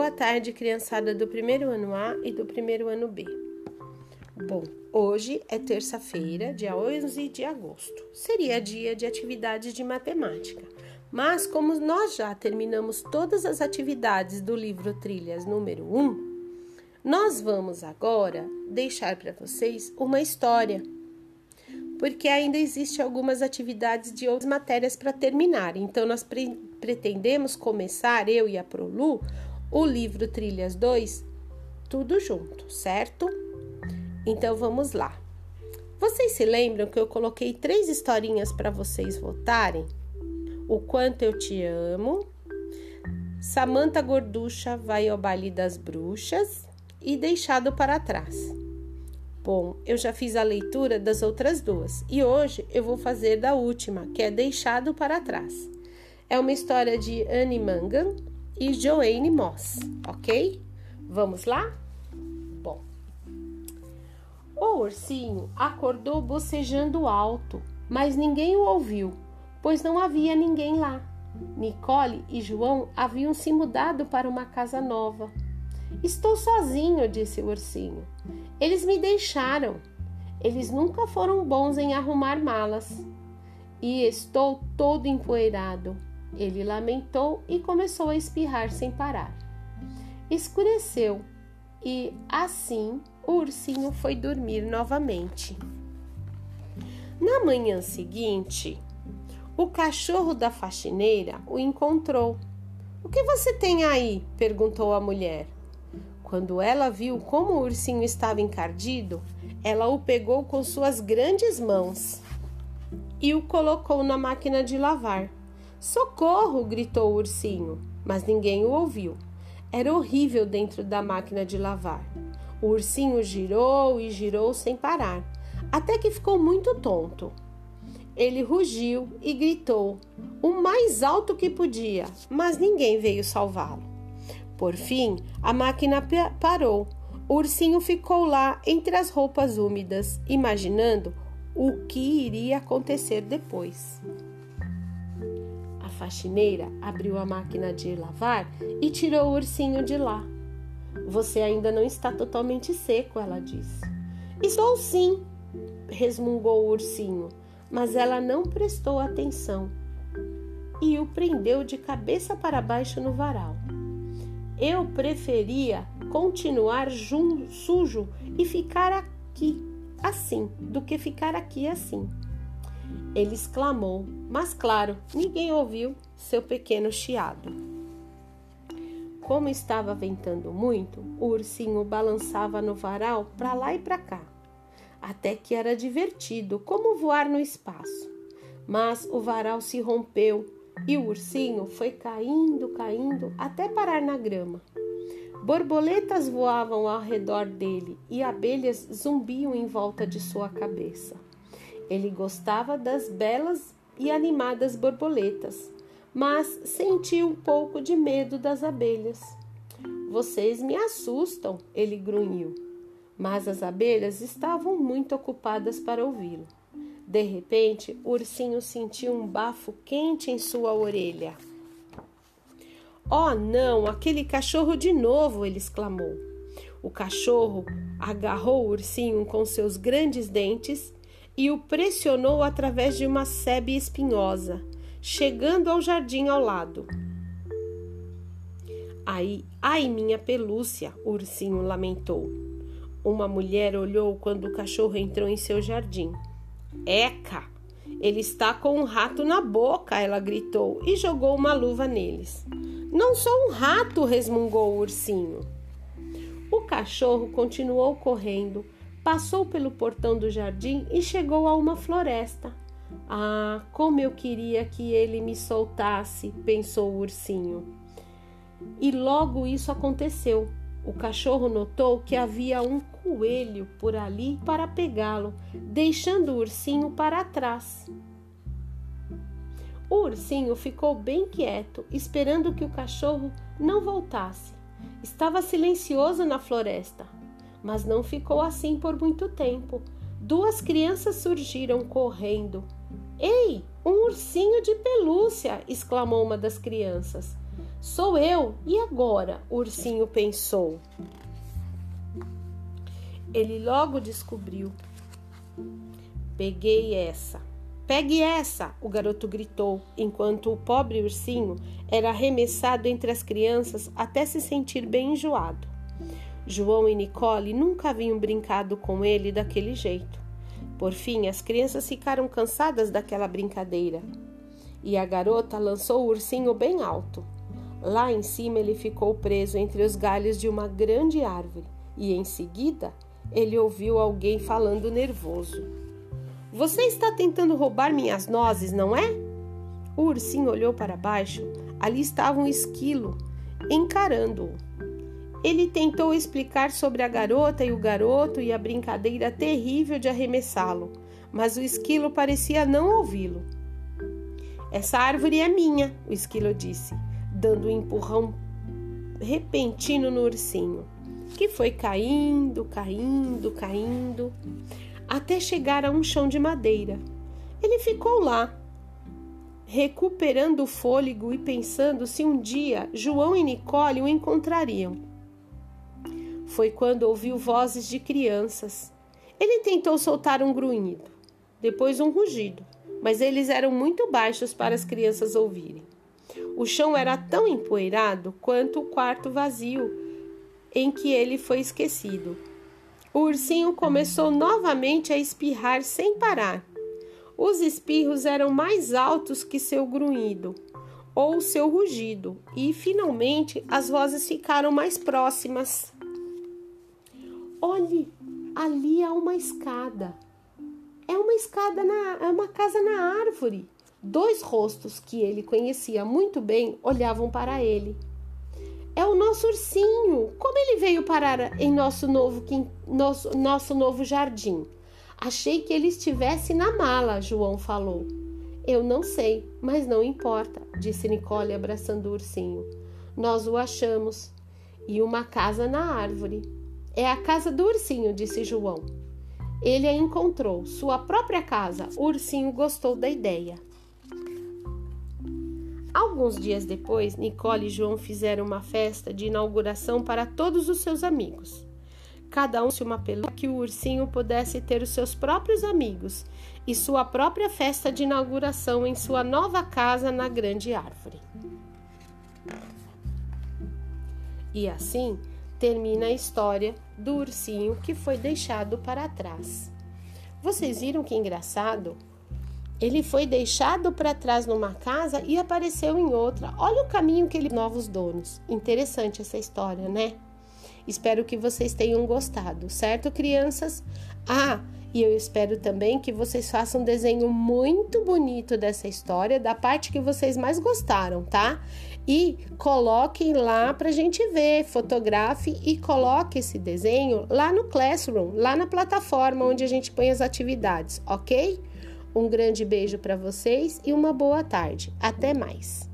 Boa tarde, criançada do primeiro ano A e do primeiro ano B. Bom, hoje é terça-feira, dia 11 de agosto. Seria dia de atividades de matemática. Mas, como nós já terminamos todas as atividades do livro Trilhas número 1, nós vamos agora deixar para vocês uma história. Porque ainda existem algumas atividades de outras matérias para terminar. Então, nós pre pretendemos começar, eu e a Prolu, o livro Trilhas 2, tudo junto, certo? Então vamos lá. Vocês se lembram que eu coloquei três historinhas para vocês votarem? O quanto eu te amo, Samanta Gorducha vai ao baile das bruxas e deixado para trás. Bom, eu já fiz a leitura das outras duas e hoje eu vou fazer da última, que é Deixado para Trás. É uma história de Anne Mangan e Joanne Moss, ok? Vamos lá? Bom, o ursinho acordou bocejando alto, mas ninguém o ouviu, pois não havia ninguém lá. Nicole e João haviam se mudado para uma casa nova. Estou sozinho, disse o ursinho. Eles me deixaram. Eles nunca foram bons em arrumar malas. E estou todo empoeirado. Ele lamentou e começou a espirrar sem parar. Escureceu e, assim, o ursinho foi dormir novamente. Na manhã seguinte, o cachorro da faxineira o encontrou. O que você tem aí? perguntou a mulher. Quando ela viu como o ursinho estava encardido, ela o pegou com suas grandes mãos e o colocou na máquina de lavar. Socorro! gritou o ursinho, mas ninguém o ouviu. Era horrível dentro da máquina de lavar. O ursinho girou e girou sem parar, até que ficou muito tonto. Ele rugiu e gritou o mais alto que podia, mas ninguém veio salvá-lo. Por fim, a máquina parou. O ursinho ficou lá entre as roupas úmidas, imaginando o que iria acontecer depois faxineira abriu a máquina de lavar e tirou o ursinho de lá. Você ainda não está totalmente seco, ela disse. Estou sim, resmungou o ursinho, mas ela não prestou atenção e o prendeu de cabeça para baixo no varal. Eu preferia continuar sujo e ficar aqui assim do que ficar aqui assim. Ele exclamou, mas claro, ninguém ouviu seu pequeno chiado. Como estava ventando muito, o ursinho balançava no varal para lá e para cá, até que era divertido, como voar no espaço. Mas o varal se rompeu e o ursinho foi caindo, caindo até parar na grama. Borboletas voavam ao redor dele e abelhas zumbiam em volta de sua cabeça. Ele gostava das belas e animadas borboletas, mas sentia um pouco de medo das abelhas. Vocês me assustam, ele grunhiu. Mas as abelhas estavam muito ocupadas para ouvi-lo. De repente, o ursinho sentiu um bafo quente em sua orelha. Oh, não, aquele cachorro de novo! ele exclamou. O cachorro agarrou o ursinho com seus grandes dentes e o pressionou através de uma sebe espinhosa, chegando ao jardim ao lado. Aí, ai minha pelúcia, o ursinho lamentou. Uma mulher olhou quando o cachorro entrou em seu jardim. Eca! Ele está com um rato na boca, ela gritou e jogou uma luva neles. Não sou um rato, resmungou o ursinho. O cachorro continuou correndo, Passou pelo portão do jardim e chegou a uma floresta. Ah, como eu queria que ele me soltasse, pensou o ursinho. E logo isso aconteceu. O cachorro notou que havia um coelho por ali para pegá-lo, deixando o ursinho para trás. O ursinho ficou bem quieto, esperando que o cachorro não voltasse. Estava silencioso na floresta, mas não ficou assim por muito tempo. Duas crianças surgiram correndo. Ei, um ursinho de pelúcia! exclamou uma das crianças. Sou eu, e agora? O ursinho pensou. Ele logo descobriu. Peguei essa. Pegue essa! O garoto gritou, enquanto o pobre ursinho era arremessado entre as crianças até se sentir bem enjoado. João e Nicole nunca haviam brincado com ele daquele jeito. Por fim, as crianças ficaram cansadas daquela brincadeira e a garota lançou o ursinho bem alto. Lá em cima ele ficou preso entre os galhos de uma grande árvore e em seguida ele ouviu alguém falando nervoso. Você está tentando roubar minhas nozes, não é? O ursinho olhou para baixo. Ali estava um esquilo encarando-o. Ele tentou explicar sobre a garota e o garoto e a brincadeira terrível de arremessá-lo, mas o esquilo parecia não ouvi-lo. Essa árvore é minha, o esquilo disse, dando um empurrão repentino no ursinho, que foi caindo, caindo, caindo, até chegar a um chão de madeira. Ele ficou lá, recuperando o fôlego e pensando se um dia João e Nicole o encontrariam. Foi quando ouviu vozes de crianças. Ele tentou soltar um grunhido, depois um rugido mas eles eram muito baixos para as crianças ouvirem. O chão era tão empoeirado quanto o quarto vazio em que ele foi esquecido. O ursinho começou novamente a espirrar sem parar. Os espirros eram mais altos que seu grunhido ou seu rugido, e finalmente as vozes ficaram mais próximas. Olhe, ali há uma escada. É uma escada na, é uma casa na árvore. Dois rostos que ele conhecia muito bem olhavam para ele. É o nosso ursinho. Como ele veio parar em nosso novo, nosso, nosso novo jardim? Achei que ele estivesse na mala, João falou. Eu não sei, mas não importa, disse Nicole abraçando o ursinho. Nós o achamos. E uma casa na árvore. É a casa do ursinho, disse João. Ele a encontrou, sua própria casa. O ursinho gostou da ideia. Alguns dias depois, Nicole e João fizeram uma festa de inauguração para todos os seus amigos. Cada um se uma pelúcia que o ursinho pudesse ter os seus próprios amigos e sua própria festa de inauguração em sua nova casa na grande árvore. E assim, termina a história do ursinho que foi deixado para trás. Vocês viram que engraçado? Ele foi deixado para trás numa casa e apareceu em outra. Olha o caminho que ele novos donos. Interessante essa história, né? Espero que vocês tenham gostado, certo, crianças? Ah, e eu espero também que vocês façam um desenho muito bonito dessa história, da parte que vocês mais gostaram, tá? E coloquem lá para a gente ver, fotografe e coloque esse desenho lá no Classroom, lá na plataforma onde a gente põe as atividades, ok? Um grande beijo para vocês e uma boa tarde. Até mais!